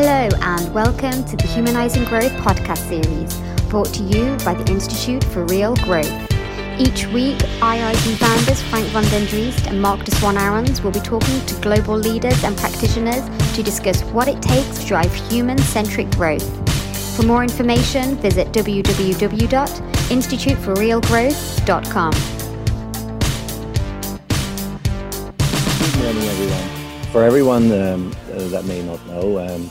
Hello, and welcome to the Humanizing Growth podcast series, brought to you by the Institute for Real Growth. Each week, IRG founders Frank van den Driest and Marc de Swaan Arons will be talking to global leaders and practitioners to discuss what it takes to drive human centric growth. For more information, visit www.instituteforrealgrowth.com. Good morning, everyone. For everyone um, uh, that may not know, um,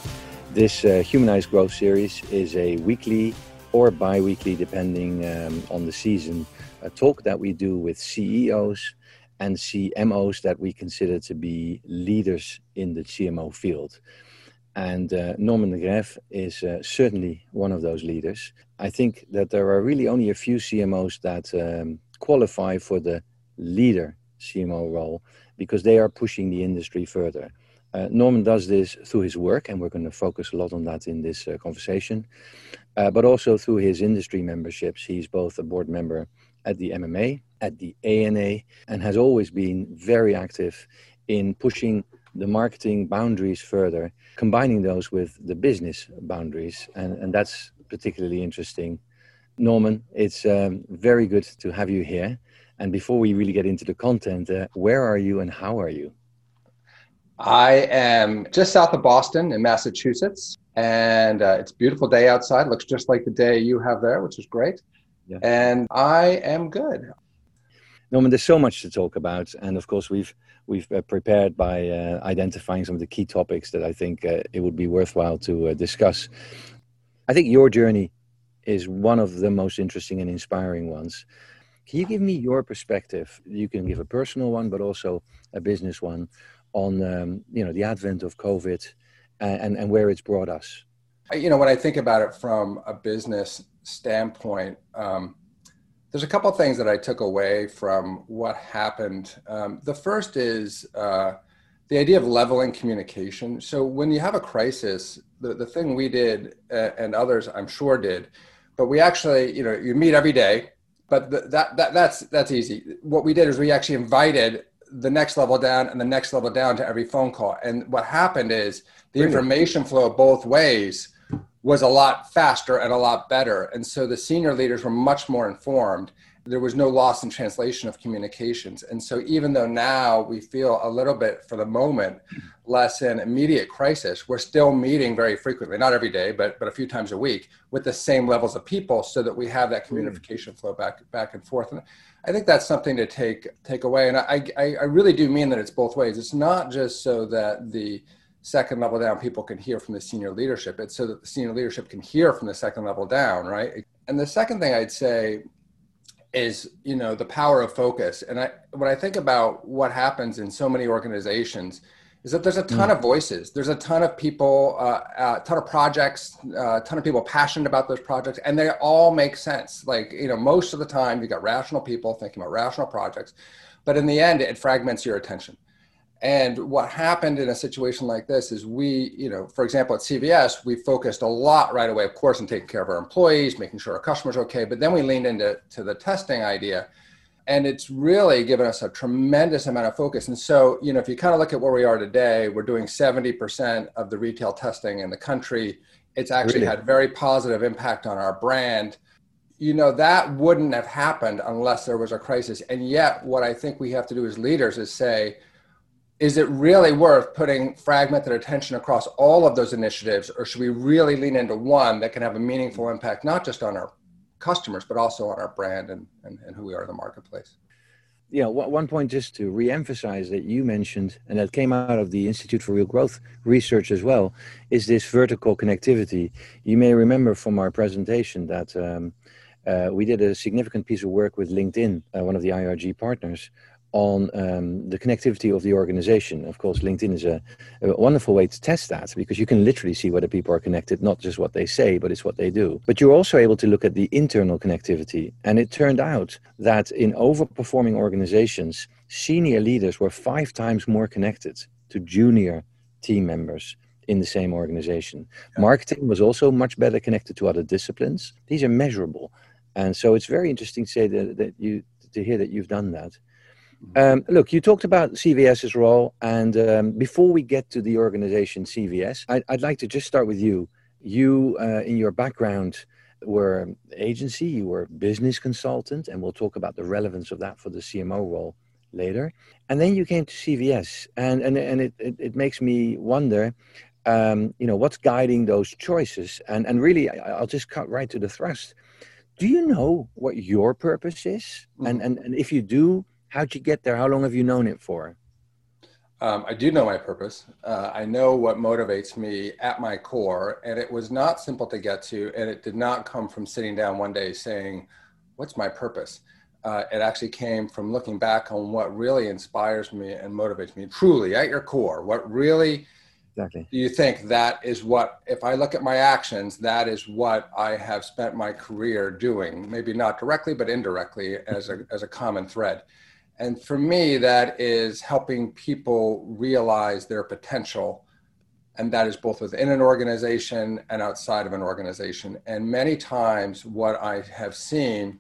this uh, Humanized Growth series is a weekly or bi weekly, depending um, on the season, a talk that we do with CEOs and CMOs that we consider to be leaders in the CMO field. And uh, Norman de Greve is uh, certainly one of those leaders. I think that there are really only a few CMOs that um, qualify for the leader CMO role because they are pushing the industry further. Uh, Norman does this through his work, and we're going to focus a lot on that in this uh, conversation, uh, but also through his industry memberships. He's both a board member at the MMA, at the ANA, and has always been very active in pushing the marketing boundaries further, combining those with the business boundaries, and, and that's particularly interesting. Norman, it's um, very good to have you here. And before we really get into the content, uh, where are you and how are you? I am just south of Boston in Massachusetts, and uh, it's a beautiful day outside. Looks just like the day you have there, which is great. Yeah. And I am good. Norman, there's so much to talk about, and of course, we've we've uh, prepared by uh, identifying some of the key topics that I think uh, it would be worthwhile to uh, discuss. I think your journey is one of the most interesting and inspiring ones. Can you give me your perspective? You can give a personal one, but also a business one on um, you know the advent of COVID and, and where it's brought us. You know, when I think about it from a business standpoint, um, there's a couple things that I took away from what happened. Um, the first is uh, the idea of leveling communication. So when you have a crisis, the, the thing we did uh, and others I'm sure did, but we actually, you know, you meet every day, but the, that, that that's that's easy. What we did is we actually invited the next level down and the next level down to every phone call. And what happened is the information flow both ways was a lot faster and a lot better. And so the senior leaders were much more informed. There was no loss in translation of communications. And so even though now we feel a little bit for the moment less in immediate crisis, we're still meeting very frequently, not every day, but but a few times a week with the same levels of people so that we have that communication flow back back and forth. And I think that's something to take take away, and I, I, I really do mean that it's both ways. It's not just so that the second level down people can hear from the senior leadership. It's so that the senior leadership can hear from the second level down, right? And the second thing I'd say is you know the power of focus. And I when I think about what happens in so many organizations is that there's a ton mm. of voices. There's a ton of people, uh, a uh, ton of projects, uh, a ton of people passionate about those projects, and they all make sense. Like, you know, most of the time you got rational people thinking about rational projects, but in the end, it fragments your attention. And what happened in a situation like this is we, you know, for example, at CVS, we focused a lot right away, of course, on taking care of our employees, making sure our customers are okay. But then we leaned into to the testing idea and it's really given us a tremendous amount of focus. And so, you know, if you kind of look at where we are today, we're doing 70% of the retail testing in the country. It's actually really? had very positive impact on our brand. You know, that wouldn't have happened unless there was a crisis. And yet, what I think we have to do as leaders is say, is it really worth putting fragmented attention across all of those initiatives, or should we really lean into one that can have a meaningful impact, not just on our customers, but also on our brand and, and, and who we are in the marketplace. Yeah, one point just to re-emphasize that you mentioned, and that came out of the Institute for Real Growth research as well, is this vertical connectivity. You may remember from our presentation that um, uh, we did a significant piece of work with LinkedIn, uh, one of the IRG partners, on um, the connectivity of the organization. Of course, LinkedIn is a, a, wonderful way to test that because you can literally see whether people are connected, not just what they say, but it's what they do. But you're also able to look at the internal connectivity. And it turned out that in overperforming organizations, senior leaders were five times more connected to junior team members in the same organization. Yeah. Marketing was also much better connected to other disciplines. These are measurable. And so it's very interesting to say that, that you to hear that you've done that. Um, look, you talked about CVS's role, and um, before we get to the organization CVS, I, would like to just start with you. You, uh, in your background, were agency, you were business consultant, and we'll talk about the relevance of that for the CMO role later. And then you came to CVS, and and and it it, it makes me wonder. Um, you know what's guiding those choices, and and really, I'll just cut right to the thrust. Do you know what your purpose is, mm-hmm. and and and if you do, How'd you get there? How long have you known it for? Um, I do know my purpose. Uh, I know what motivates me at my core, and it was not simple to get to, and it did not come from sitting down one day saying, "What's my purpose?" Uh, it actually came from looking back on what really inspires me and motivates me truly at your core. What really exactly. do you think that is what, if I look at my actions, that is what I have spent my career doing? Maybe not directly, but indirectly as a as a common thread. And for me, that is helping people realize their potential. And that is both within an organization and outside of an organization. And many times, what I have seen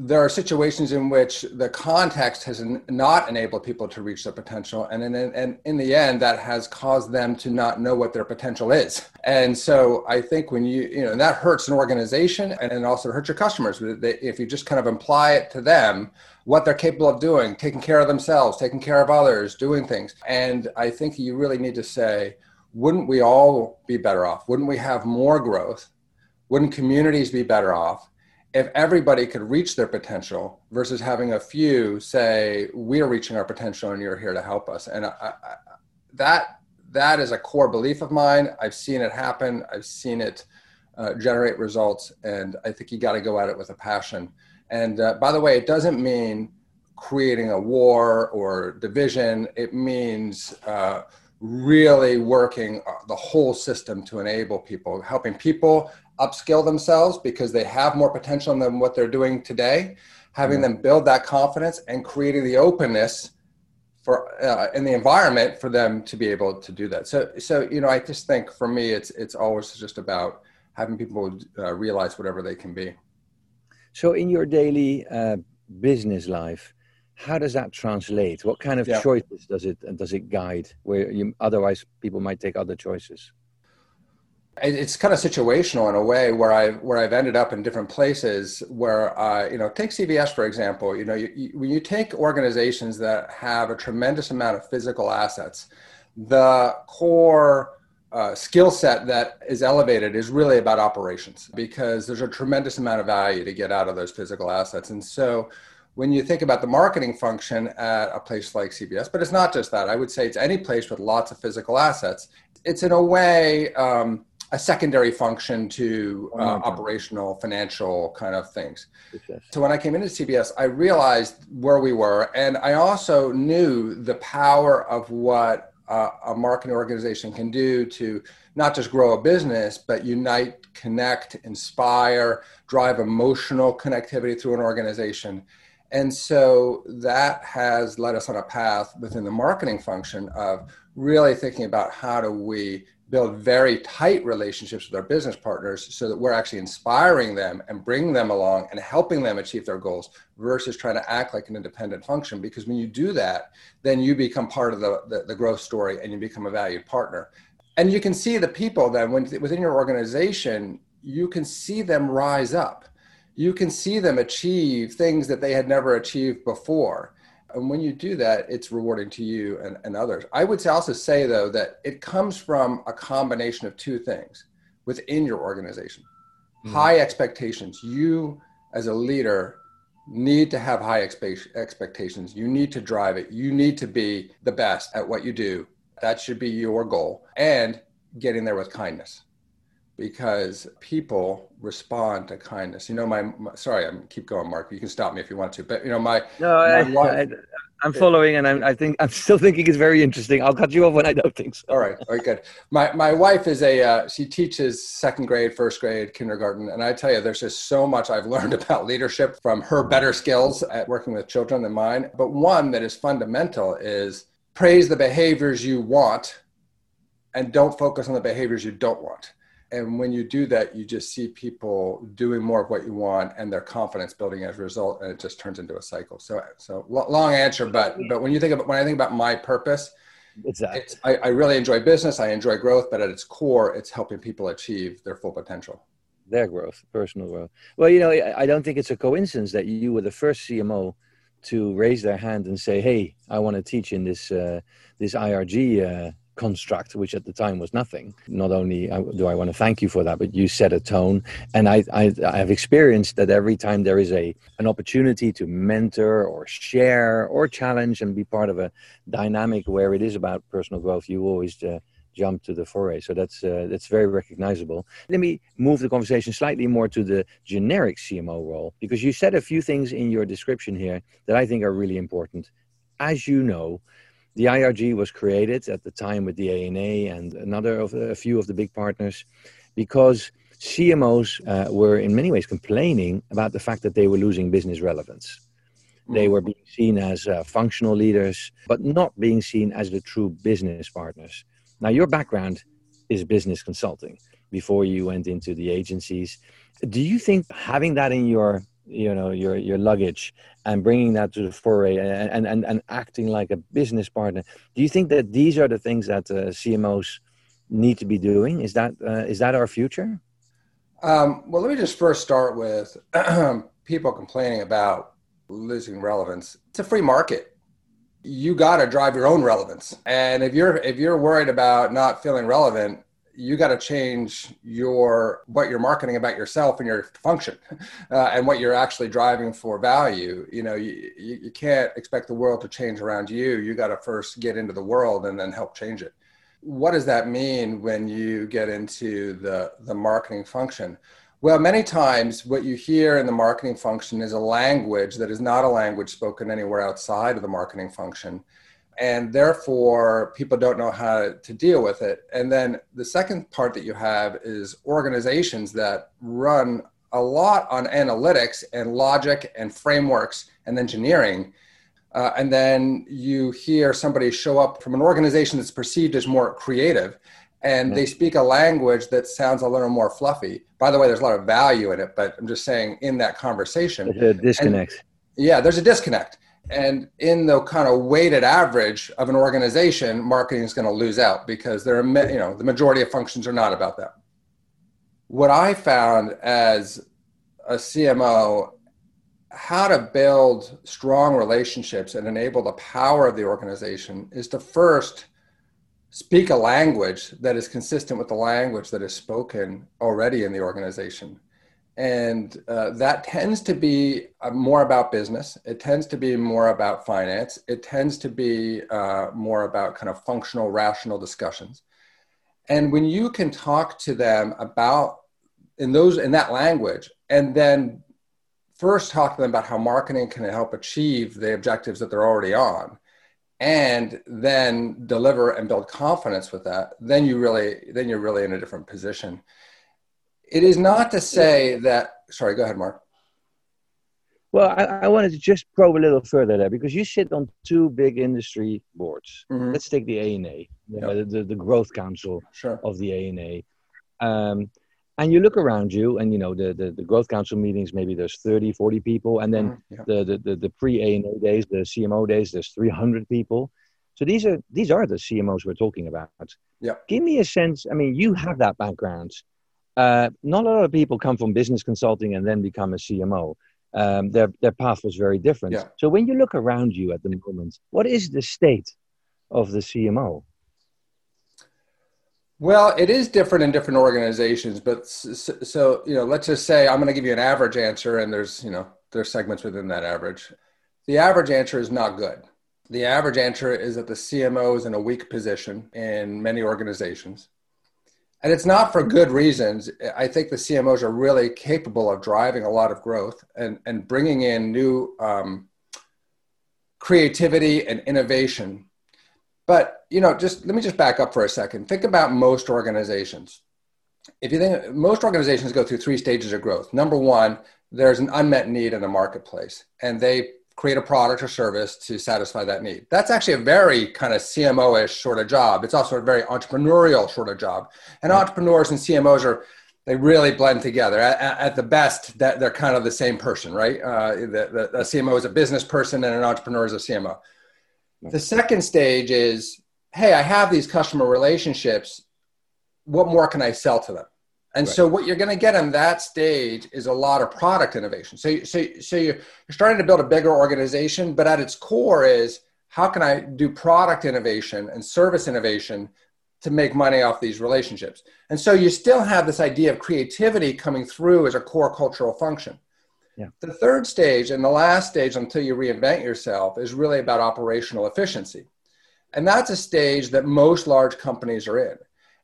there are situations in which the context has not enabled people to reach their potential and in, and in the end that has caused them to not know what their potential is. And so i think when you you know that hurts an organization and it also hurts your customers if you just kind of imply it to them what they're capable of doing taking care of themselves taking care of others doing things. And i think you really need to say wouldn't we all be better off? Wouldn't we have more growth? Wouldn't communities be better off if everybody could reach their potential versus having a few say we're reaching our potential and you're here to help us. And I, I, that that is a core belief of mine. I've seen it happen. I've seen it uh, generate results and i think you got to go at it with a passion. And uh, by the way it doesn't mean creating a war or division. It means uh, really working uh, the whole system to enable people helping people upskill themselves because they have more potential than what they're doing today, having them build that confidence and creating the openness for uh, in the environment for them to be able to do that. So, so you know, I just think for me, it's it's always just about having people uh, realize whatever they can be. So, in your daily uh, business life, how does that translate? What kind of yeah. choices does it does it guide? Where you, otherwise people might take other choices it's kind of situational in a way where I where I've ended up in different places where uh, you know take CVS for example. You know you, you, when you take organizations that have a tremendous amount of physical assets the core uh, skill set that is elevated is really about operations because there's a tremendous amount of value to get out of those physical assets. And so when you think about the marketing function at a place like CVS but it's not just that. I would say it's any place with lots of physical assets. It's in a way um, a secondary function to uh, operational financial kind of things. So when I came into CVS, I realized where we were, and I also knew the power of what uh, a marketing organization can do to not just grow a business, but unite, connect, inspire, drive emotional connectivity through an organization. And so that has led us on a path within the marketing function of really thinking about how do we build very tight relationships with our business partners so that we're actually inspiring them and bringing them along and helping them achieve their goals versus trying to act like an independent function. Because when you do that then you become part of the, the, the growth story and you become a valued partner. And you can see the people then when, within your organization you can see them rise up. You can see them achieve things that they had never achieved before and when you do that, it's rewarding to you and, and others. I would also say, though, that it comes from a combination of two things within your organization mm-hmm. high expectations. You, as a leader, need to have high expe- expectations. You need to drive it. You need to be the best at what you do. That should be your goal. And getting there with kindness because people respond to kindness. You know, my, my sorry, I'm keep going, Marc. You can stop me if you want to, but you know, my no, my I, wife, I, am following, and I'm, I think I'm still thinking it's very interesting. I'll cut you off when I don't think so. All right, all right, good. My my wife is a uh, she teaches second grade, first grade, kindergarten, and I tell you, there's just so much I've learned about leadership from her better skills at working with children than mine. But one that is fundamental is praise the behaviors you want, and don't focus on the behaviors you don't want And when you do that, you just see people doing more of what you want and their confidence building as a result, and it just turns into a cycle. So, so long answer, but but when you think about when I think about my purpose, it's, it's I, I really enjoy business, I enjoy growth, but at its core, it's helping people achieve their full potential their growth, personal growth. Well, you know, I don't think it's a coincidence that you were the first CMO to raise their hand and say, "Hey, I want to teach in this uh, this IRG uh, construct, which at the time was nothing. Not only uh, do I want to thank you for that, but you set a tone. And I, I, I have experienced that every time there is a an opportunity to mentor or share or challenge and be part of a dynamic where it is about personal growth, you always uh, jump to the foray. So that's uh, that's very recognizable. Let me move the conversation slightly more to the generic CMO role because you said a few things in your description here that I think are really important. As you know, the IRG was created at the time with the ANA and another of a few of the big partners because CMOs uh, were in many ways complaining about the fact that they were losing business relevance. They mm. were being seen as uh, functional leaders, but not being seen as the true business partners. Now, your background is business consulting before you went into the agencies. Do you think having that in your you know your your luggage and bringing that to the foray and and and acting like a business partner. Do you think that these are the things that uh, cmos need to be doing? Is that uh, is that our future? Um, well let me just first start with people complaining about losing relevance. It's a free market. You got to drive your own relevance. And if you're if you're worried about not feeling relevant you got to change your what you're marketing about yourself and your function uh, and what you're actually driving for value. You know you, you can't expect the world to change around you. You got to first get into the world and then help change it. What does that mean when you get into the the marketing function? Well many times what you hear in the marketing function is a language that is not a language spoken anywhere outside of the marketing function and therefore people don't know how to deal with it. And then the second part that you have is organizations that run a lot on analytics and logic and frameworks and engineering. Uh, and then you hear somebody show up from an organization that's perceived as more creative and they speak a language that sounds a little more fluffy. By the way, there's a lot of value in it, but I'm just saying in that conversation, there's a disconnect. And, yeah, there's a disconnect. And in the kind of weighted average of an organization, marketing is going to lose out because there are, you know, the majority of functions are not about that. What I found as a CMO, how to build strong relationships and enable the power of the organization is to first speak a language that is consistent with the language that is spoken already in the organization and uh, that tends to be uh, more about business. It tends to be more about finance. It tends to be uh, more about kind of functional rational discussions. And when you can talk to them about in those in that language and then first talk to them about how marketing can help achieve the objectives that they're already on and then deliver and build confidence with that then you really then you're really in a different position it is not to say that. Sorry, go ahead, Marc. Well, I, I, wanted to just probe a little further there because you sit on two big industry boards. Mm-hmm. Let's take the ANA, yep. the, the, the, Growth Council sure. of the ANA. Um, and you look around you and, you know, the, the, the Growth Council meetings, maybe there's 30, 40 people. And then mm-hmm. the, the, the, the pre-ANA days, the CMO days, there's 300 people. So these are, these are the CMOs we're talking about. Yeah. Give me a sense. I mean, you have that background uh, not a lot of people come from business consulting and then become a CMO. Um, their their path was very different. Yeah. So when you look around you at the moment, what is the state of the CMO? Well, it is different in different organizations, but so, so you know, let's just say I'm going to give you an average answer, and there's you know there's segments within that average. The average answer is not good. The average answer is that the CMO is in a weak position in many organizations and it's not for good reasons. I think the CMOs are really capable of driving a lot of growth and, and bringing in new um, creativity and innovation. But you know, just let me just back up for a second. Think about most organizations. If you think most organizations go through three stages of growth. Number one, there's an unmet need in the marketplace, and they create a product or service to satisfy that need. That's actually a very kind of CMO-ish sort of job. It's also a very entrepreneurial sort of job. And entrepreneurs and CMOs are they really blend together. At, at the best, that they're kind of the same person, right? Uh, the, the, the, CMO is a business person, and an entrepreneur is a CMO. The second stage is, hey, I have these customer relationships. What more can I sell to them? And right. so what you're going to get on that stage is a lot of product innovation. So, so, so you're, you're starting to build a bigger organization, but at its core is how can I do product innovation and service innovation to make money off these relationships? And so you still have this idea of creativity coming through as a core cultural function. Yeah. The third stage and the last stage until you reinvent yourself is really about operational efficiency. And that's a stage that most large companies are in.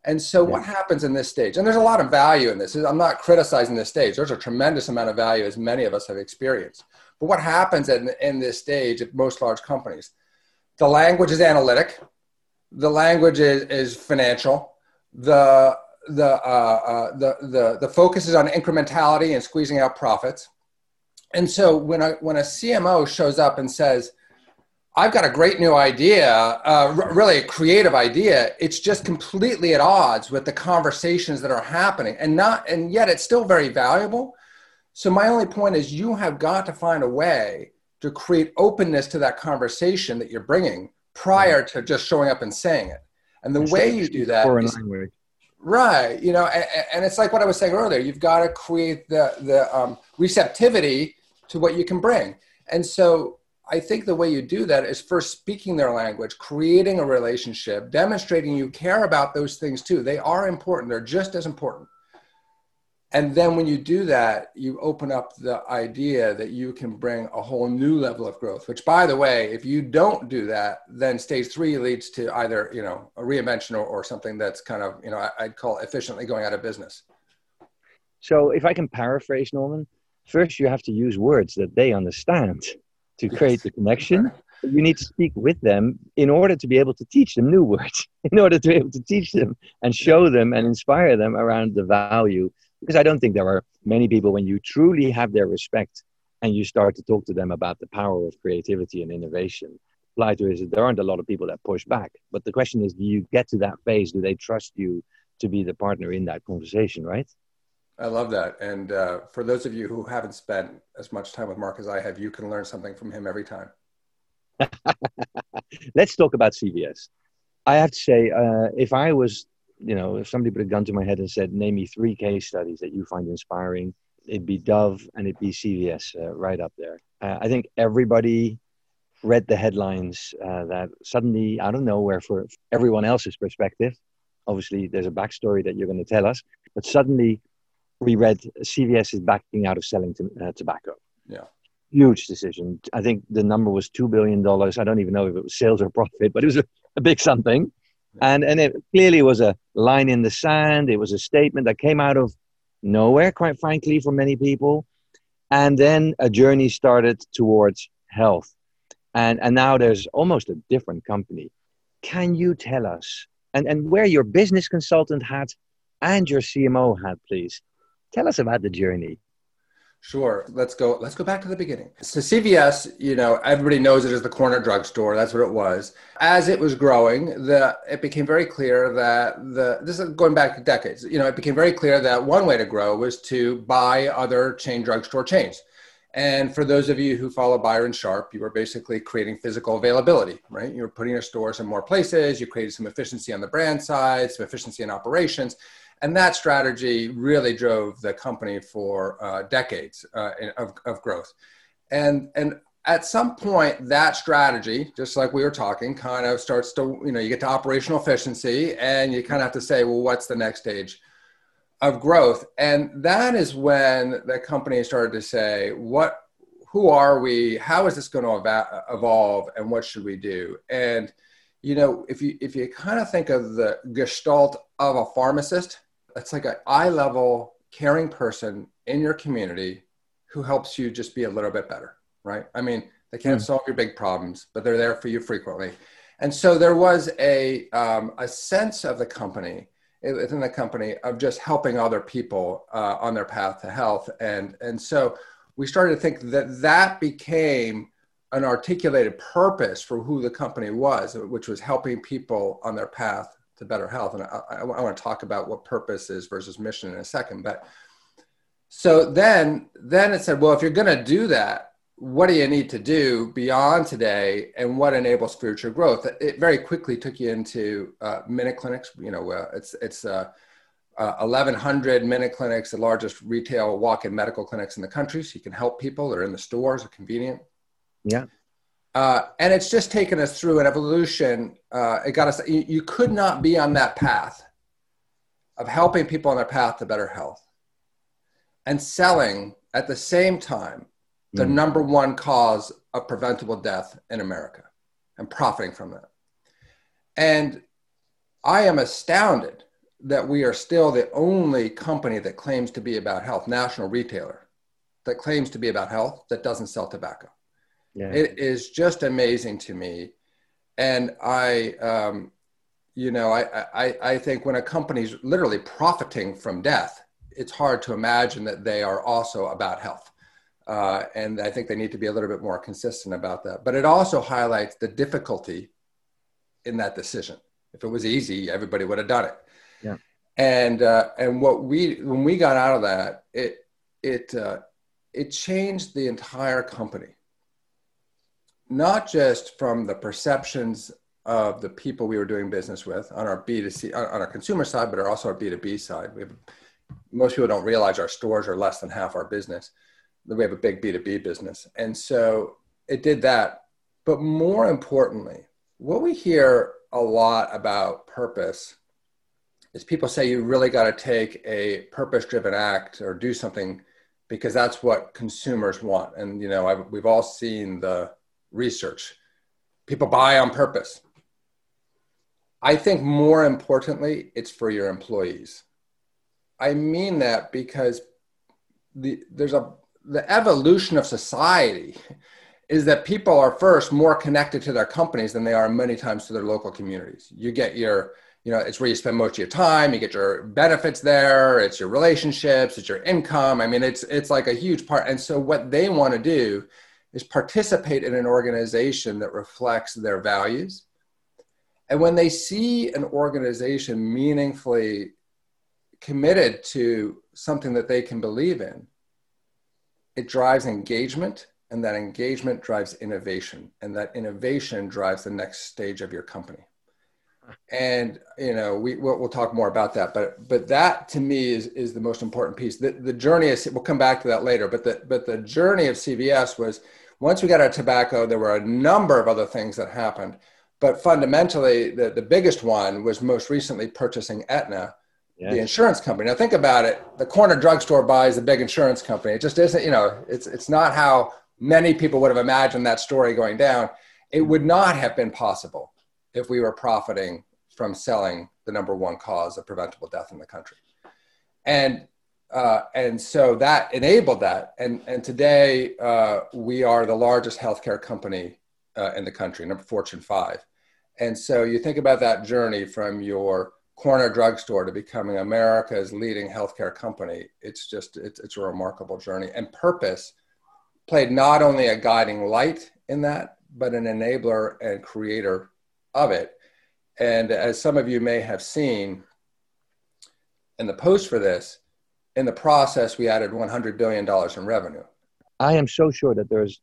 And so, yeah. what happens in this stage? And there's a lot of value in this. I'm not criticizing this stage. There's a tremendous amount of value, as many of us have experienced. But what happens in, in this stage at most large companies? The language is analytic, the language is, is financial, the, the, uh, uh, the, the, the focus is on incrementality and squeezing out profits. And so, when a, when a CMO shows up and says, I've got a great new idea, uh, r- really a creative idea. It's just completely at odds with the conversations that are happening, and not, and yet it's still very valuable. So my only point is, you have got to find a way to create openness to that conversation that you're bringing prior to just showing up and saying it. And the way you do that, is, right? You know, and, and, it's like what I was saying earlier. You've got to create the the um, receptivity to what you can bring, and so I think the way you do that is first speaking their language, creating a relationship, demonstrating you care about those things too. They are important, they're just as important. And then when you do that, you open up the idea that you can bring a whole new level of growth, which by the way, if you don't do that, then stage three leads to either, you know, a reinvention or, or something that's kind of, you know, I'd call efficiently going out of business. So if I can paraphrase Norman, first you have to use words that they understand to create the connection. You need to speak with them in order to be able to teach them new words, in order to be able to teach them and show them and inspire them around the value. Because I don't think there are many people, when you truly have their respect and you start to talk to them about the power of creativity and innovation, apply to is that there aren't a lot of people that push back. But the question is, do you get to that phase? Do they trust you to be the partner in that conversation, right? I love that. And uh, for those of you who haven't spent as much time with Marc as I have, you can learn something from him every time. Let's talk about CVS. I have to say, uh, if I was, you know, if somebody put a gun to my head and said, name me three case studies that you find inspiring, it'd be Dove and it'd be CVS uh, right up there. Uh, I think everybody read the headlines uh, that suddenly, I don't know where for everyone else's perspective, obviously there's a backstory that you're going to tell us, but suddenly we read CVS is backing out of selling to, uh, tobacco. Yeah. Huge decision. I think the number was $2 billion. I don't even know if it was sales or profit, but it was a, a big something. Yeah. And, and it clearly was a line in the sand. It was a statement that came out of nowhere, quite frankly, for many people. And then a journey started towards health. And, and now there's almost a different company. Can you tell us, and, and wear your business consultant hat and your CMO hat, please, Tell us about the journey. Sure. Let's go. Let's go back to the beginning. So CVS, you know, everybody knows it as the corner drugstore. That's what it was. As it was growing, the it became very clear that the this is going back decades. You know, it became very clear that one way to grow was to buy other chain drugstore chains. And for those of you who follow Byron Sharp, you were basically creating physical availability, right? You were putting your stores in more places. You created some efficiency on the brand side, some efficiency in operations and that strategy really drove the company for uh, decades uh, of, of growth. And, and at some point, that strategy, just like we were talking, kind of starts to, you know, you get to operational efficiency and you kind of have to say, well, what's the next stage of growth? And that is when the company started to say, what, who are we? How is this going to evolve? And what should we do? And, you know, if you, if you kind of think of the gestalt of a pharmacist, it's like an eye level caring person in your community who helps you just be a little bit better right? I mean they can't mm. solve your big problems but they're there for you frequently. And so there was a um, a sense of the company within the company of just helping other people uh, on their path to health. And and so we started to think that that became an articulated purpose for who the company was, which was helping people on their path to better health. And I, I, I want to talk about what purpose is versus mission in a second. But so then, then it said, well, if you're going to do that, what do you need to do beyond today and what enables future growth? It very quickly took you into uh, MinuteClinics. You know, uh, it's, it's uh, 1,100 uh, MinuteClinics, the largest retail walk-in medical clinics in the country. So you can help people. They're in the stores, are convenient. Yeah. Uh, and it's just taken us through an evolution. Uh, it got us, you, you, could not be on that path of helping people on their path to better health and selling at the same time the mm. number one cause of preventable death in America and profiting from that. And I am astounded that we are still the only company that claims to be about health, national retailer that claims to be about health that doesn't sell tobacco. Yeah. It is just amazing to me. And I, um, you know, I, I, I think when a company's literally profiting from death, it's hard to imagine that they are also about health. Uh, and I think they need to be a little bit more consistent about that. But it also highlights the difficulty in that decision. If it was easy, everybody would have done it. Yeah. And uh, and what we when we got out of that, it it uh, it changed the entire company not just from the perceptions of the people we were doing business with on our B2C, on our consumer side, but also our B2B side. We have, most people don't realize our stores are less than half our business. We have a big B2B business. And so it did that. But more importantly, what we hear a lot about purpose is people say you really got to take a purpose driven act or do something because that's what consumers want. And, you know, I've, we've all seen the, research. People buy on purpose. I think more importantly, it's for your employees. I mean that because the, there's a the evolution of society is that people are first more connected to their companies than they are many times to their local communities. You get your, you know, it's where you spend most of your time. You get your benefits there. It's your relationships. It's your income. I mean, it's it's like a huge part. And so what they want to do is participate in an organization that reflects their values. And when they see an organization meaningfully committed to something that they can believe in, it drives engagement, and that engagement drives innovation, and that innovation drives the next stage of your company. And you know, we we'll, we'll talk more about that, but but that to me is is the most important piece. The the journey is we'll come back to that later, but the but the journey of CVS was once we got our tobacco, there were a number of other things that happened. But fundamentally, the, the biggest one was most recently purchasing Aetna, yes. the insurance company. Now, think about it the corner drugstore buys the big insurance company. It just isn't, you know, it's, it's not how many people would have imagined that story going down. It would not have been possible if we were profiting from selling the number one cause of preventable death in the country. And uh, and so that enabled that. And, and today uh, we are the largest healthcare company uh, in the country, number Fortune 5. And so you think about that journey from your corner drugstore to becoming America's leading healthcare company. It's just, it's, it's a remarkable journey. And purpose played not only a guiding light in that, but an enabler and creator of it. And as some of you may have seen in the post for this, in the process, we added $100 billion in revenue. I am so sure that there's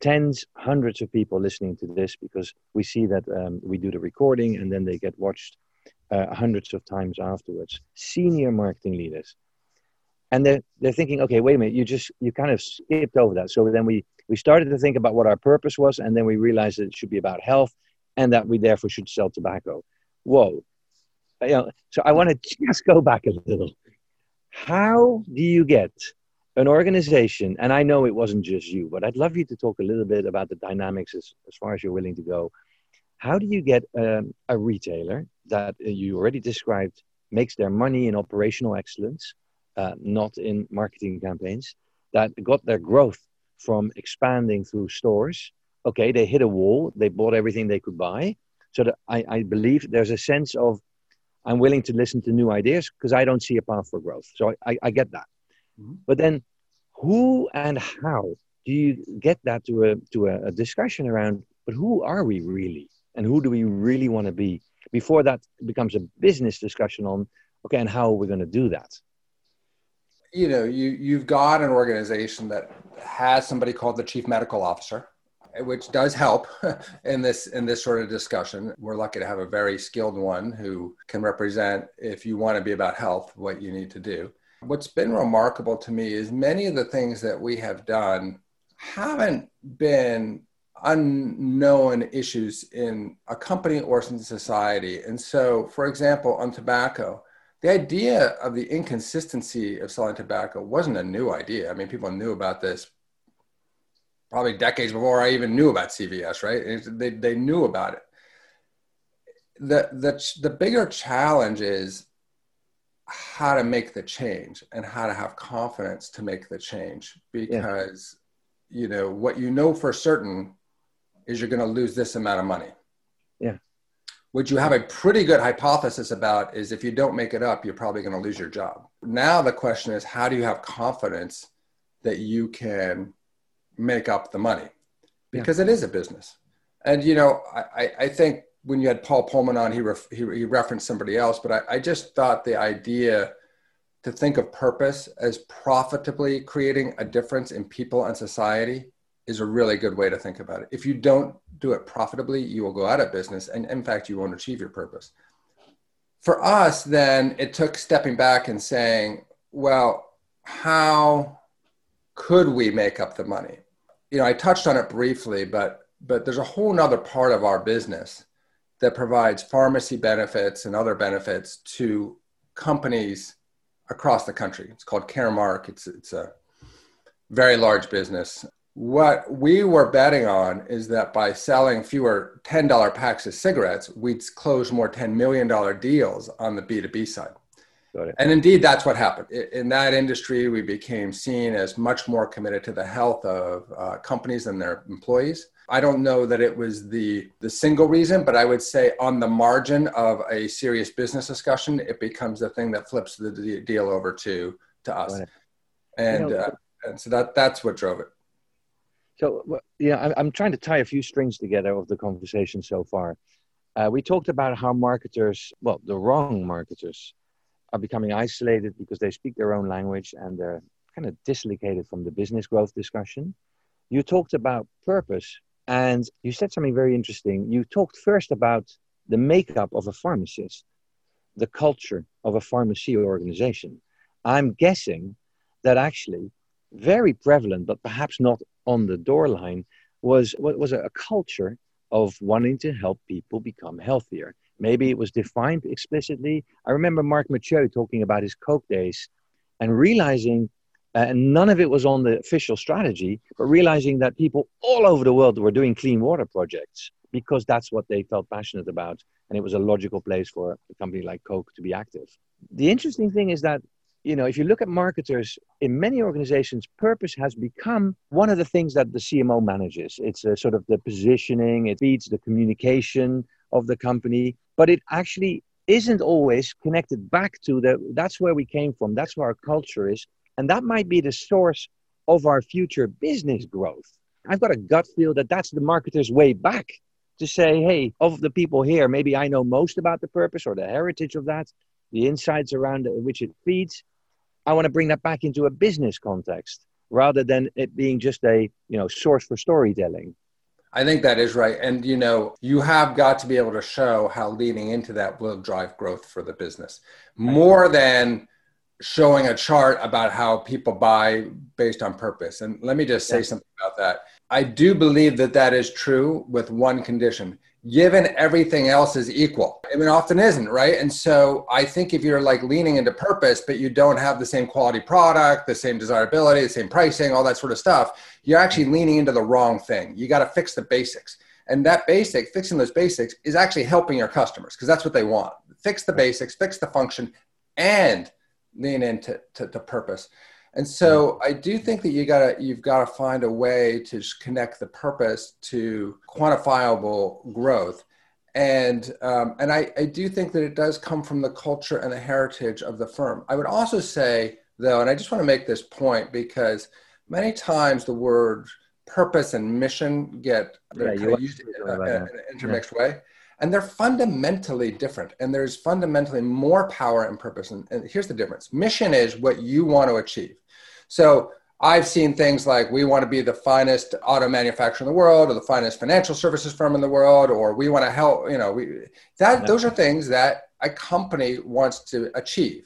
tens, hundreds of people listening to this because we see that um, we do the recording and then they get watched uh, hundreds of times afterwards. Senior marketing leaders. And they're, they're thinking, okay, wait a minute, you just, you kind of skipped over that. So then we, we started to think about what our purpose was, and then we realized that it should be about health and that we therefore should sell tobacco. Whoa. You know, so I want to just go back a little how do you get an organization, and I know it wasn't just you, but I'd love you to talk a little bit about the dynamics as, as far as you're willing to go. How do you get um, a retailer that you already described makes their money in operational excellence, uh, not in marketing campaigns, that got their growth from expanding through stores? Okay, they hit a wall, they bought everything they could buy. So that I, I believe there's a sense of I'm willing to listen to new ideas because I don't see a path for growth. So I, I, get that. Mm-hmm. But then who and how do you get that to a to a, a discussion around but who are we really and who do we really want to be before that becomes a business discussion on okay and how are we going to do that you know you you've got an organization that has somebody called the chief medical officer which does help in this in this sort of discussion we're lucky to have a very skilled one who can represent if you want to be about health what you need to do what's been remarkable to me is many of the things that we have done haven't been unknown issues in a company or in society. And so, for example, on tobacco, the idea of the inconsistency of selling tobacco wasn't a new idea. I mean, people knew about this probably decades before I even knew about CVS, right? They, they knew about it. The, the, the bigger challenge is how to make the change and how to have confidence to make the change because yeah. you know what you know for certain is you're going to lose this amount of money. Yeah. What you have a pretty good hypothesis about is if you don't make it up, you're probably going to lose your job. Now the question is, how do you have confidence that you can make up the money? Because yeah. it is a business. And, you know, I, I think when you had Paul Polman on, he, ref, he, he, referenced somebody else, but I, I just thought the idea to think of purpose as profitably creating a difference in people and society is a really good way to think about it. If you don't do it profitably, you will go out of business, and in fact, you won't achieve your purpose. For us, then it took stepping back and saying, well, how could we make up the money? You know, I touched on it briefly, but but there's a whole nother part of our business that provides pharmacy benefits and other benefits to companies across the country. It's called Caremark. It's it's a very large business what we were betting on is that by selling fewer $10 packs of cigarettes, we'd close more $10 million deals on the B2B side. And indeed, that's what happened. In that industry, we became seen as much more committed to the health of uh, companies and their employees. I don't know that it was the, the single reason, but I would say on the margin of a serious business discussion, it becomes the thing that flips the deal over to, to us. And, you know, uh, and so that, that's what drove it. So, yeah, I'm trying to tie a few strings together of the conversation so far. Uh, we talked about how marketers, well, the wrong marketers, are becoming isolated because they speak their own language and they're kind of dislocated from the business growth discussion. You talked about purpose and you said something very interesting. You talked first about the makeup of a pharmacist, the culture of a pharmacy organization. I'm guessing that actually very prevalent, but perhaps not on the door line, was was a culture of wanting to help people become healthier. Maybe it was defined explicitly. I remember Marc Mathieu talking about his Coke days and realizing, uh, and none of it was on the official strategy, but realizing that people all over the world were doing clean water projects because that's what they felt passionate about. And it was a logical place for a company like Coke to be active. The interesting thing is that you know, if you look at marketers in many organizations, purpose has become one of the things that the CMO manages. It's a sort of the positioning, it feeds the communication of the company, but it actually isn't always connected back to the that's where we came from, that's where our culture is, and that might be the source of our future business growth. I've got a gut feel that that's the marketer's way back to say, hey, of the people here, maybe I know most about the purpose or the heritage of that, the insights around which it feeds I want to bring that back into a business context rather than it being just a you know source for storytelling. I think that is right. And you know, you have got to be able to show how leaning into that will drive growth for the business more than showing a chart about how people buy based on purpose. And let me just say something about that. I do believe that that is true with one condition given everything else is equal. I mean, often isn't, right? And so I think if you're like leaning into purpose, but you don't have the same quality product, the same desirability, the same pricing, all that sort of stuff, you're actually leaning into the wrong thing. You got to fix the basics. And that basic, fixing those basics, is actually helping your customers because that's what they want. Fix the basics, fix the function, and lean into to, to purpose. And so I do think that you gotta you've got to find a way to connect the purpose to quantifiable growth. And um, and I, I do think that it does come from the culture and the heritage of the firm. I would also say though, and I just want to make this point because many times the word purpose and mission get yeah, used in, in, an intermixed yeah. way. And they're fundamentally different and there's fundamentally more power and purpose and, and, here's the difference. Mission is what you want to achieve. So i've seen things like we want to be the finest auto manufacturer in the world or the finest financial services firm in the world or we want to help you know we that those are things that a company wants to achieve.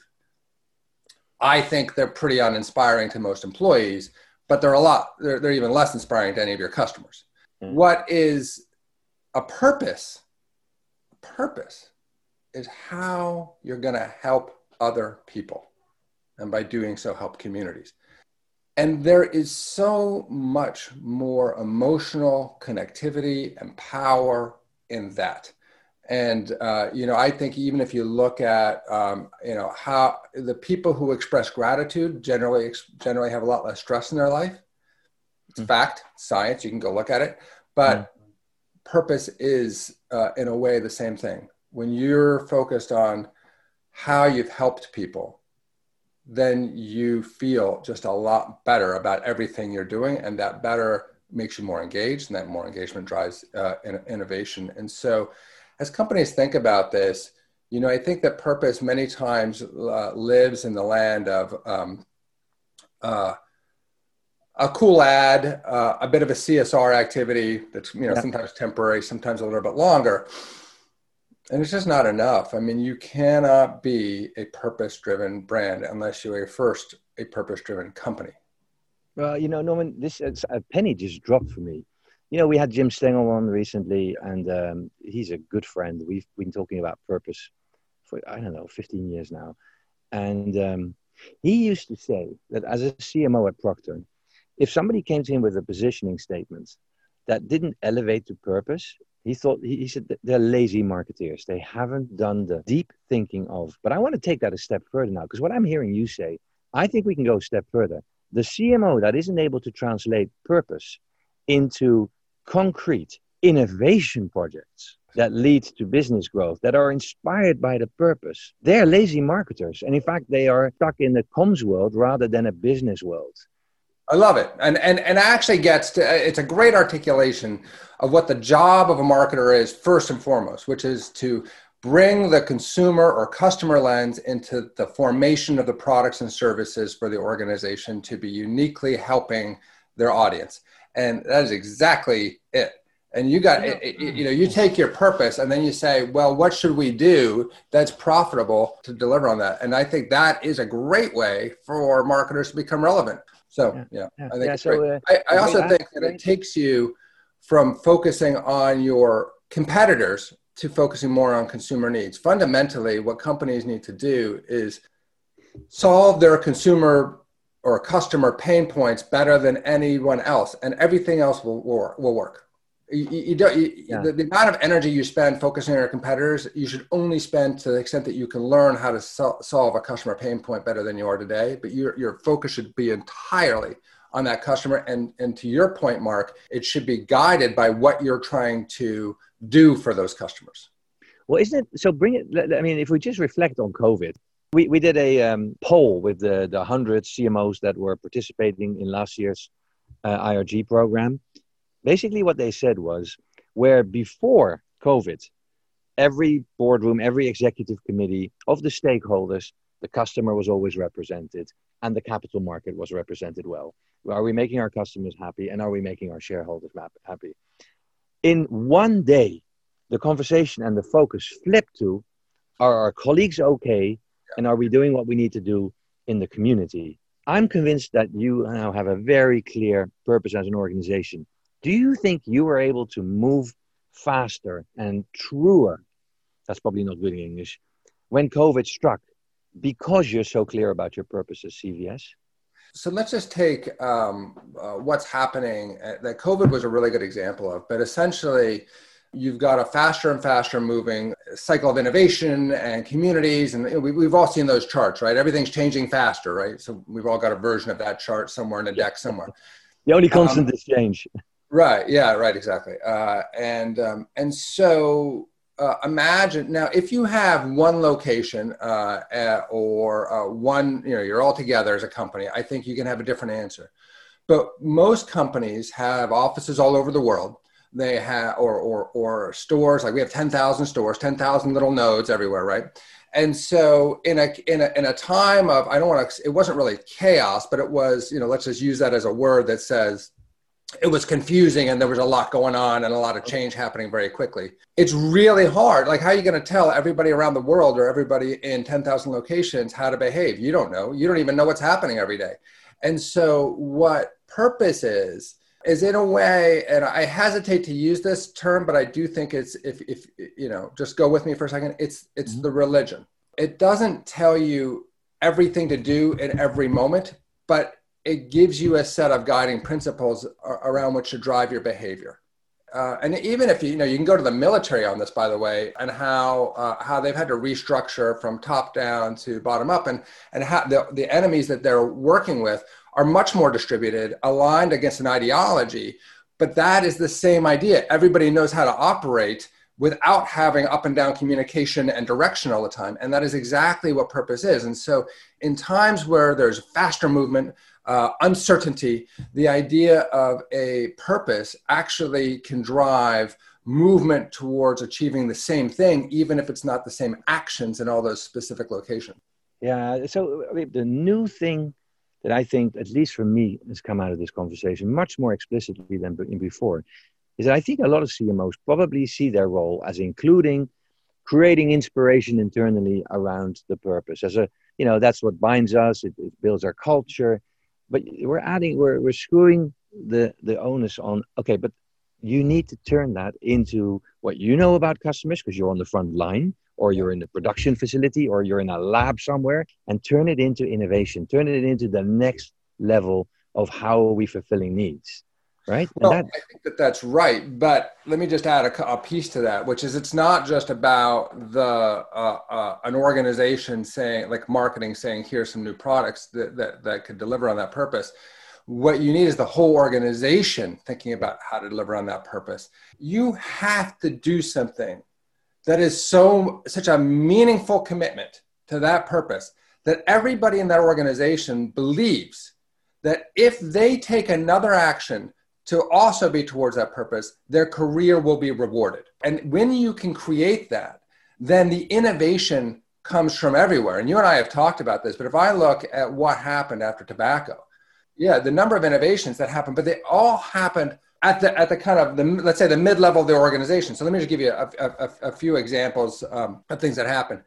I think they're pretty uninspiring to most employees but they're a lot they're, they're even less inspiring to any of your customers. Mm. what is a purpose purpose is how you're going to help other people and by doing so help communities. And there is so much more emotional connectivity and power in that and uh, you know i think even if you look at um, you know how the people who express gratitude generally generally have a lot less stress in their life it's mm. fact science you can go look at it but mm. purpose is uh, in a way the same thing when you're focused on how you've helped people then you feel just a lot better about everything you're doing and that better makes you more engaged and that more engagement drives uh, innovation and so as companies think about this, you know, I think that purpose many times uh, lives in the land of um, uh, a cool ad, uh, a bit of a CSR activity that's you know yeah. sometimes temporary, sometimes a little bit longer, and it's just not enough. I mean, you cannot be a purpose-driven brand unless you're first a purpose-driven company. Well, you know, Norman, this a penny just dropped for me you know, we had Jim Stengel on recently, and um, he's a good friend. We've been talking about purpose for I don't know, 15 years now, and um, he used to say that as a CMO at Procter, if somebody came to him with a positioning statement that didn't elevate to purpose, he thought he said they're lazy marketeers. They haven't done the deep thinking of. But I want to take that a step further now, because what I'm hearing you say, I think we can go a step further. The CMO that isn't able to translate purpose into concrete innovation projects that lead to business growth that are inspired by the purpose. They're lazy marketers. And in fact, they are stuck in the comms world rather than a business world. I love it. And, and, and actually gets to, it's a great articulation of what the job of a marketer is first and foremost, which is to bring the consumer or customer lens into the formation of the products and services for the organization to be uniquely helping their audience and that is exactly it. And you got it, you know you take your purpose and then you say well what should we do that's profitable to deliver on that? And i think that is a great way for marketers to become relevant. So yeah, yeah, i think yeah, so. Uh, I, I also think that it takes you from focusing on your competitors to focusing more on consumer needs. Fundamentally what companies need to do is solve their consumer or customer pain points better than anyone else, and everything else will, will, will work. You, you don't, you, yeah. the, the, amount of energy you spend focusing on your competitors, you should only spend to the extent that you can learn how to sol- solve a customer pain point better than you are today. But your, your focus should be entirely on that customer. And, and to your point, Marc, it should be guided by what you're trying to do for those customers. Well, isn't it so? Bring it. I mean, if we just reflect on COVID, we, we did a um, poll with the, the 100 CMOs that were participating in last year's uh, IRG program. Basically, what they said was where before COVID, every boardroom, every executive committee of the stakeholders, the customer was always represented and the capital market was represented well. Are we making our customers happy and are we making our shareholders happy? In one day, the conversation and the focus flipped to are our colleagues okay and are we doing what we need to do in the community? I'm convinced that you now have a very clear purpose as an organization. Do you think you were able to move faster and truer? That's probably not good English. When COVID struck, because you're so clear about your purpose as CVS? So let's just take um, uh, what's happening. Uh, that COVID was a really good example of, but essentially, you've got a faster and faster moving cycle of innovation and communities and we, have all seen those charts right? Everything's changing faster right? So we've all got a version of that chart somewhere in a deck somewhere. The only constant um, is change. Right yeah right exactly. Uh, and um, and so uh, imagine now if you have one location uh, or uh, one you know you're all together as a company i think you can have a different answer. But most companies have offices all over the world. They have, or, or, or stores, like we have 10,000 stores, 10,000 little nodes everywhere, right? And so in a, in a, in a time of, I don't want to, it wasn't really chaos, but it was, you know, let's just use that as a word that says, it was confusing and there was a lot going on and a lot of change happening very quickly. It's really hard. Like, how are you going to tell everybody around the world or everybody in 10,000 locations how to behave? You don't know. You don't even know what's happening every day. And so, what purpose is, is in a way, and I hesitate to use this term, but I do think it's, if, if you know, just go with me for a second, it's, it's mm-hmm. the religion. It doesn't tell you everything to do in every moment, but it gives you a set of guiding principles around which to drive your behavior. Uh, and even if you, you know, you can go to the military on this, by the way, and how uh, how they've had to restructure from top down to bottom up, and and how the, the enemies that they're working with are much more distributed, aligned against an ideology. But that is the same idea. Everybody knows how to operate without having up and down communication and direction all the time. And that is exactly what purpose is. And so, in times where there's faster movement, uh, uncertainty, the idea of a purpose actually can drive movement towards achieving the same thing, even if it's not the same actions in all those specific locations. Yeah. So I mean, the new thing that I think, at least for me, has come out of this conversation much more explicitly than before, is that I think a lot of CMOs probably see their role as including creating inspiration internally around the purpose. As a you know that's what binds us it, it builds our culture. But we're adding we're, we're screwing the the onus on okay but you need to turn that into what you know about customers because you're on the front line or you're in the production facility or you're in a lab somewhere and turn it into innovation turn it into the next level of how are we fulfilling needs right? Well, that, I think that that's right. But let me just add a, a, piece to that, which is it's not just about the uh, uh, an organization saying, like marketing, saying, "Here's some new products that, that that could deliver on that purpose." What you need is the whole organization thinking about how to deliver on that purpose. You have to do something that is so such a meaningful commitment to that purpose that everybody in that organization believes that if they take another action to also be towards that purpose, their career will be rewarded. And when you can create that, then the innovation comes from everywhere. And you and I have talked about this, but if I look at what happened after tobacco, yeah, the number of innovations that happened, but they all happened at the at the kind of the let's say the mid level of the organization. So let me just give you a, a, a few examples um, of things that happened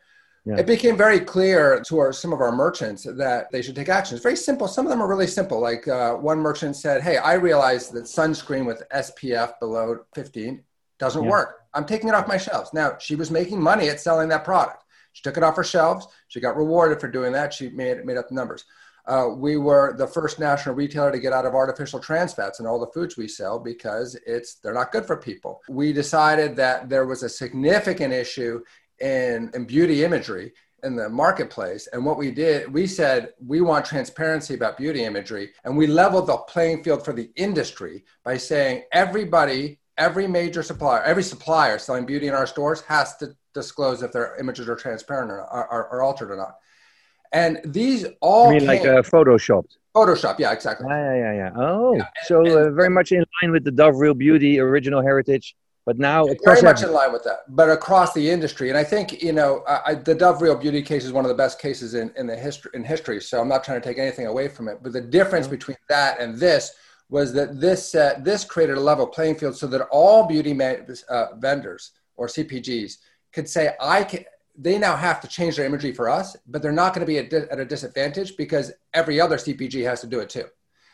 yeah. it became very clear to our, some of our merchants that they should take action. It's very simple. Some of them are really simple. Like uh, one merchant said, Hey, I realized that sunscreen with SPF below 15 doesn't yeah. work. I'm taking it off my shelves. Now, she was making money at selling that product. She took it off her shelves. She got rewarded for doing that. She made, made up the numbers. Uh, we were the first national retailer to get out of artificial trans fats in all the foods we sell because it's they're not good for people. We decided that there was a significant issue in, in beauty imagery in the marketplace. And what we did, we said we want transparency about beauty imagery, and we leveled the playing field for the industry by saying everybody, every major supplier, every supplier selling beauty in our stores has to disclose if their images are transparent or are, altered or not. And these all I mean like uh, Photoshop. Photoshop, yeah, exactly. Yeah, yeah, yeah. Oh, yeah. And, so uh, very much in line with the Dove Real Beauty original heritage but now yeah, very much in line with that, but across the industry. And I think you know I, the Dove Real Beauty case is one of the best cases in, in the history in history. So I'm not trying to take anything away from it. But the difference mm-hmm. between that and this was that this uh, this created a level playing field so that all beauty man, uh, vendors or CPGs could say I can. They now have to change their imagery for us, but they're not going to be at, at a disadvantage because every other CPG has to do it too.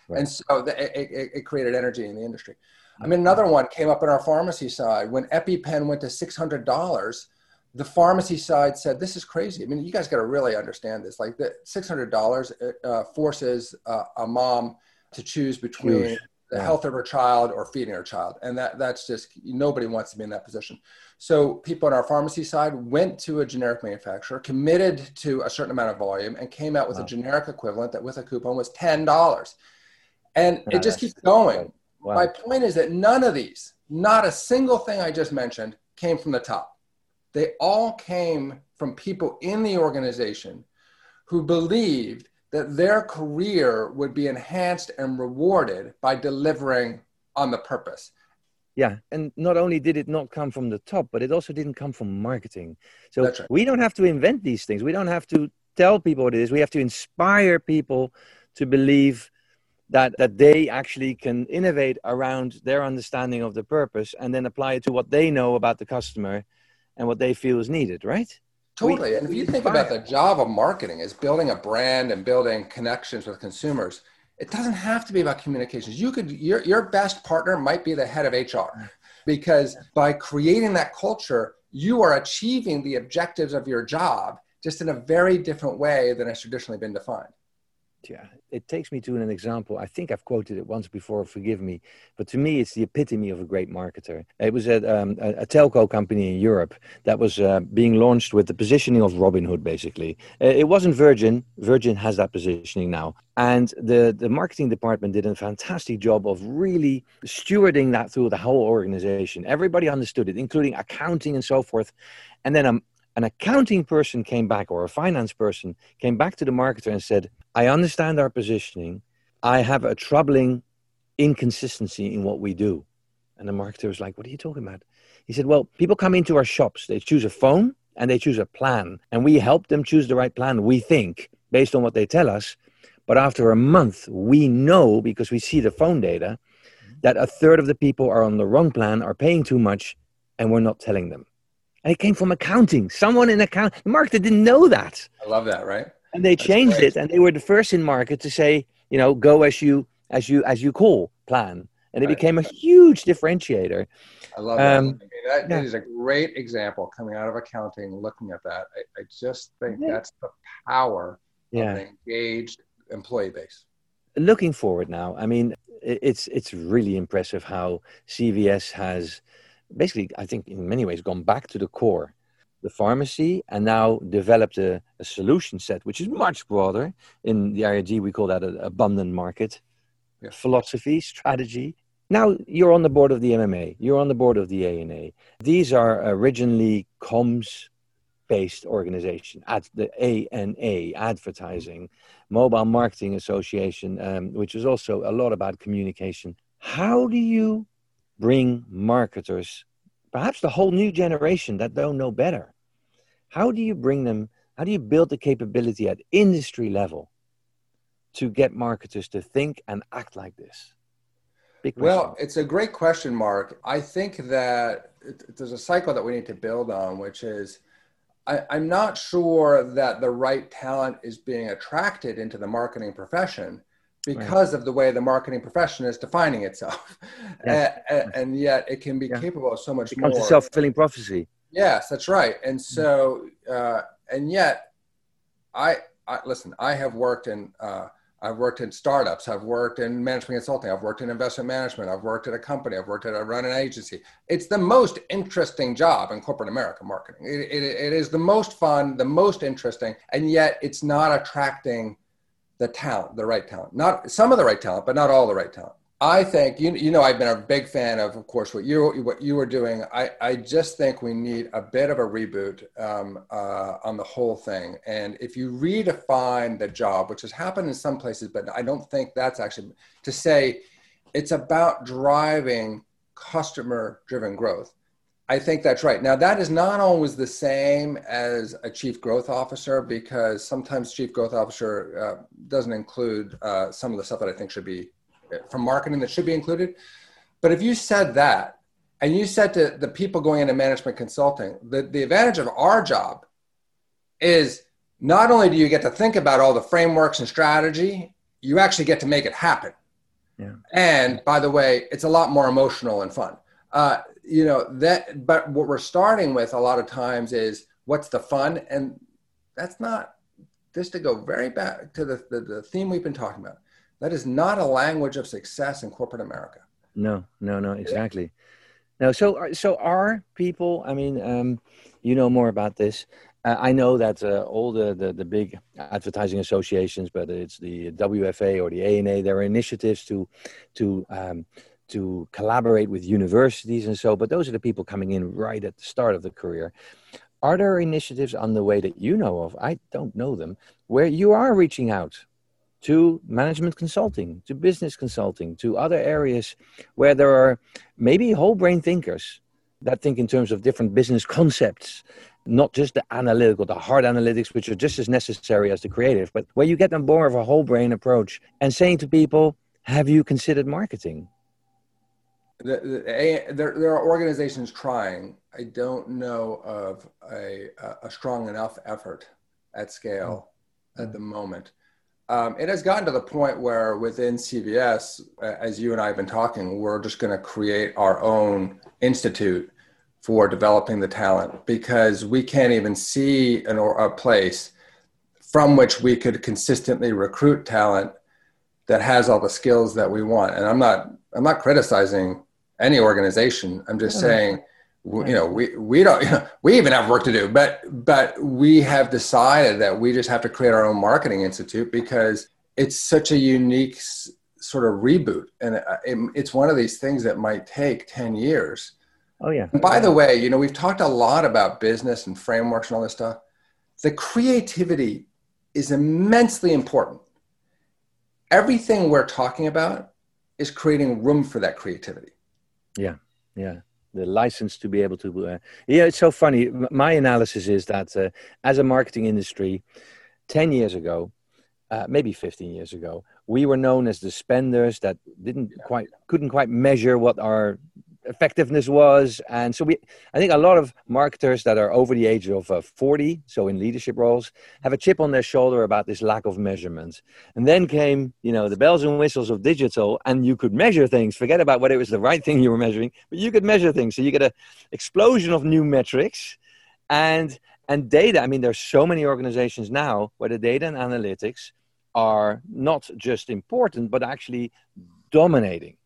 Right. And so the, it, it, it created energy in the industry. I mean, another one came up in our pharmacy side when EpiPen went to $600. The pharmacy side said, "This is crazy." I mean, you guys got to really understand this. Like, the $600 uh, forces uh, a mom to choose between. The health of her child or feeding her child, and that that's just nobody wants to be in that position. So, people on our pharmacy side went to a generic manufacturer, committed to a certain amount of volume, and came out with wow. a generic equivalent that, with a coupon, was ten dollars. And yeah, it just keeps going. Wow. My point is that none of these, not a single thing I just mentioned, came from the top. They all came from people in the organization who believed that their career would be enhanced and rewarded by delivering on the purpose. Yeah, and not only did it not come from the top, but it also didn't come from marketing. So right. we don't have to invent these things. We don't have to tell people what it is. We have to inspire people to believe that that they actually can innovate around their understanding of the purpose and then apply it to what they know about the customer and what they feel is needed, right? Totally. and if you think about the job of marketing is building a brand and building connections with consumers, it doesn't have to be about communications. You could your your best partner might be the head of HR because by creating that culture, you are achieving the objectives of your job just in a very different way than has traditionally been defined yeah, it takes me to an example. I think I've quoted it once before, forgive me. But to me, it's the epitome of a great marketer. It was a, um, a, a telco company in Europe that was uh, being launched with the positioning of Robin Hood, basically. Uh, it wasn't Virgin. Virgin has that positioning now. And the, the marketing department did a fantastic job of really stewarding that through the whole organization. Everybody understood it, including accounting and so forth. And then um, an accounting person came back or a finance person came back to the marketer and said, I understand our positioning. I have a troubling inconsistency in what we do. And the marketer was like, What are you talking about? He said, Well, people come into our shops, they choose a phone and they choose a plan, and we help them choose the right plan, we think, based on what they tell us. But after a month, we know because we see the phone data that a third of the people are on the wrong plan, are paying too much, and we're not telling them. And it came from accounting. Someone in account, the marketer didn't know that. I love that, right? And they changed it, and they were the first in market to say, you know, go as you as you as you call plan, and it right. became a huge differentiator. I love that. Um, that yeah. is a great example coming out of accounting. Looking at that, I, I just think yeah. that's the power yeah. of an engaged employee base. Looking forward now, I mean, it's it's really impressive how CVS has basically, I think, in many ways, gone back to the core, the pharmacy, and now developed a, a solution set which is much broader. In the IRG, we call that an abundant market philosophy, strategy. Now you're on the board of the MMA, you're on the board of the ANA. These are originally comms based organization at the ANA advertising mobile marketing association um, which is also a lot about communication how do you bring marketers, perhaps the whole new generation that don't know better? How do you bring them, how do you build the capability at industry level to get marketers to think and act like this? Well, it's a great question, Marc. I think that there's a cycle that we need to build on, which is I, am not sure that the right talent is being attracted into the marketing profession because right. of the way the marketing profession is defining itself. Yes. and, and, yet it can be yeah. capable of so much it more. a self-fulfilling prophecy. Yes, that's right. And so, uh, and yet I, I, listen, I have worked in, uh, I've worked in startups. I've worked in management consulting. I've worked in investment management. I've worked at a company. I've worked at a run an agency. It's the most interesting job in corporate America marketing. It, it, it is the most fun, the most interesting, and yet it's not attracting the talent, the right talent. Not some of the right talent, but not all the right talent. I think you you know I've been a big fan of, of course, what you what you were doing. I I just think we need a bit of a reboot um, uh, on the whole thing. And if you redefine the job, which has happened in some places, but I don't think that's actually to say it's about driving customer driven growth. I think that's right. Now, that is not always the same as a chief growth officer because sometimes chief growth officer uh, doesn't include uh, some of the stuff that I think should be from marketing that should be included. But if you said that, and you said to the people going into management consulting, the, the advantage of our job is not only do you get to think about all the frameworks and strategy, you actually get to make it happen. Yeah. And by the way, it's a lot more emotional and fun. Uh, you know that but what we're starting with a lot of times is what's the fun and that's not just to go very back to the, the, the theme we've been talking about that is not a language of success in corporate america. No no no exactly. No so so are people i mean um, you know more about this. Uh, I know that uh, all the, the, the, big advertising associations, whether it's the WFA or the ANA, there are initiatives to to um, to collaborate with universities and so, but those are the people coming in right at the start of the career. Are there initiatives on the way that you know of? I don't know them, where you are reaching out to management consulting, to business consulting, to other areas where there are maybe whole brain thinkers that think in terms of different business concepts, not just the analytical, the hard analytics, which are just as necessary as the creative, but where you get them more of a whole brain approach and saying to people, have you considered marketing? The, the, there, there are organizations trying. I don't know of a, a strong enough effort at scale mm-hmm. at the moment. Um, it has gotten to the point where within CVS, as you and I have been talking, we're just going to create our own institute for developing the talent because we can't even see an, a place from which we could consistently recruit talent that has all the skills that we want. And I'm not I'm not criticizing any organization. I'm just saying you know we we don't you know, we even have work to do but but we have decided that we just have to create our own marketing institute because it's such a unique s- sort of reboot. And uh, it, it's one of these things that might take 10 years. Oh yeah. And by the way you know we've talked a lot about business and frameworks and all this stuff. The creativity is immensely important. Everything we're talking about is creating room for that creativity. Yeah. Yeah the license to be able to uh, yeah it's so funny. My analysis is that uh, as a marketing industry 10 years ago uh, maybe 15 years ago we were known as the spenders that didn't quite couldn't quite measure what our effectiveness was. And so we, I think a lot of marketers that are over the age of uh, 40, so in leadership roles, have a chip on their shoulder about this lack of measurement. And then came, you know, the bells and whistles of digital, and you could measure things. Forget about whether it was the right thing you were measuring, but you could measure things. So you get an explosion of new metrics and and data. I mean, there's so many organizations now where the data and analytics are not just important, but actually dominating.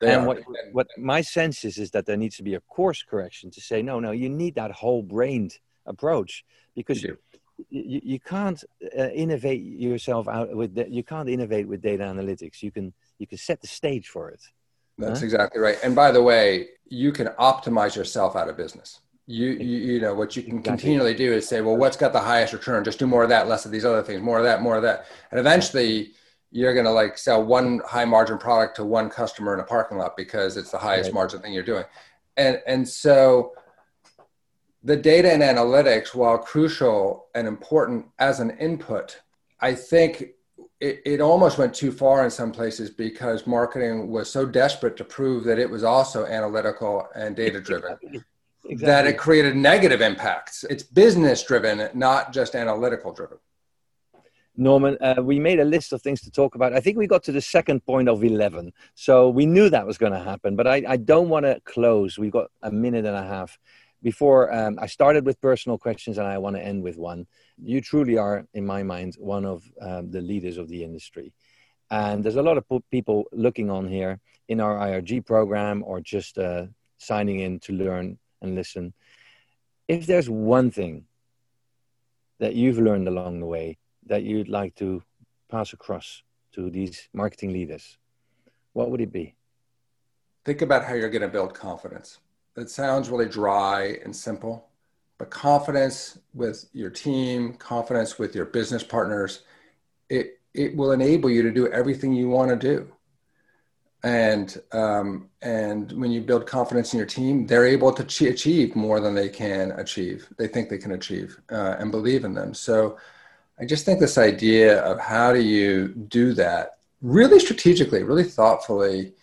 They and are. what what my sense is is that there needs to be a course correction to say no, no, you need that whole brained approach because you, you, you can't uh, innovate yourself out with the, you can't innovate with data analytics. You can you can set the stage for it. That's huh? exactly right. And by the way, you can optimize yourself out of business. You, you, you know what you can exactly. continually do is say, well, what's got the highest return? Just do more of that, less of these other things, more of that, more of that, and eventually you're going to like sell one high margin product to one customer in a parking lot because it's the highest right. margin thing you're doing and and so the data and analytics while crucial and important as an input i think it, it almost went too far in some places because marketing was so desperate to prove that it was also analytical and data driven exactly. That it created negative impacts it's business driven not just analytical driven Norman, uh, we made a list of things to talk about. I think we got to the second point of 11. So we knew that was going to happen, but I, I don't want to close. We've got a minute and a half. Before um, I started with personal questions, and I want to end with one. You truly are, in my mind, one of um, the leaders of the industry. And there's a lot of people looking on here in our IRG program or just uh, signing in to learn and listen. If there's one thing that you've learned along the way that you'd like to pass across to these marketing leaders, what would it be? Think about how you're going to build confidence. It sounds really dry and simple, but confidence with your team, confidence with your business partners, it, it will enable you to do everything you want to do. And um, and when you build confidence in your team, they're able to achieve more than they can achieve. They think they can achieve uh, and believe in them. So I just think this idea of how do you do that really strategically, really thoughtfully,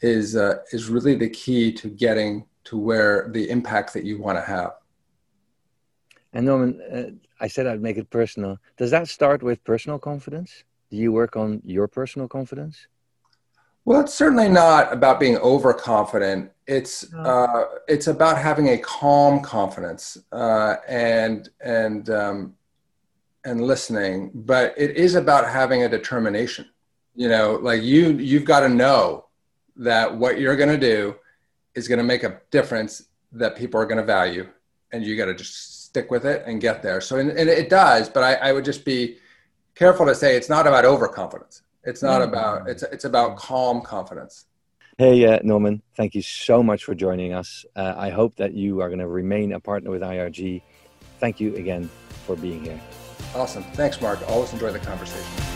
is uh, is really the key to getting to where the impact that you want to have. And Norman, uh, I said I'd make it personal. Does that start with personal confidence? Do you work on your personal confidence? Well, it's certainly not about being overconfident. It's uh, it's about having a calm confidence uh, and and um, and listening, but it is about having a determination. You know, like you you've got to know that what you're going to do is going to make a difference that people are going to value, and you got to just stick with it and get there. So, and, and it does, but I, I, would just be careful to say it's not about overconfidence. It's not mm-hmm. about it's it's about calm confidence. Hey, uh, Norman, thank you so much for joining us. Uh, I hope that you are going to remain a partner with IRG. Thank you again for being here. Awesome. Thanks, Marc. Always enjoy the conversation.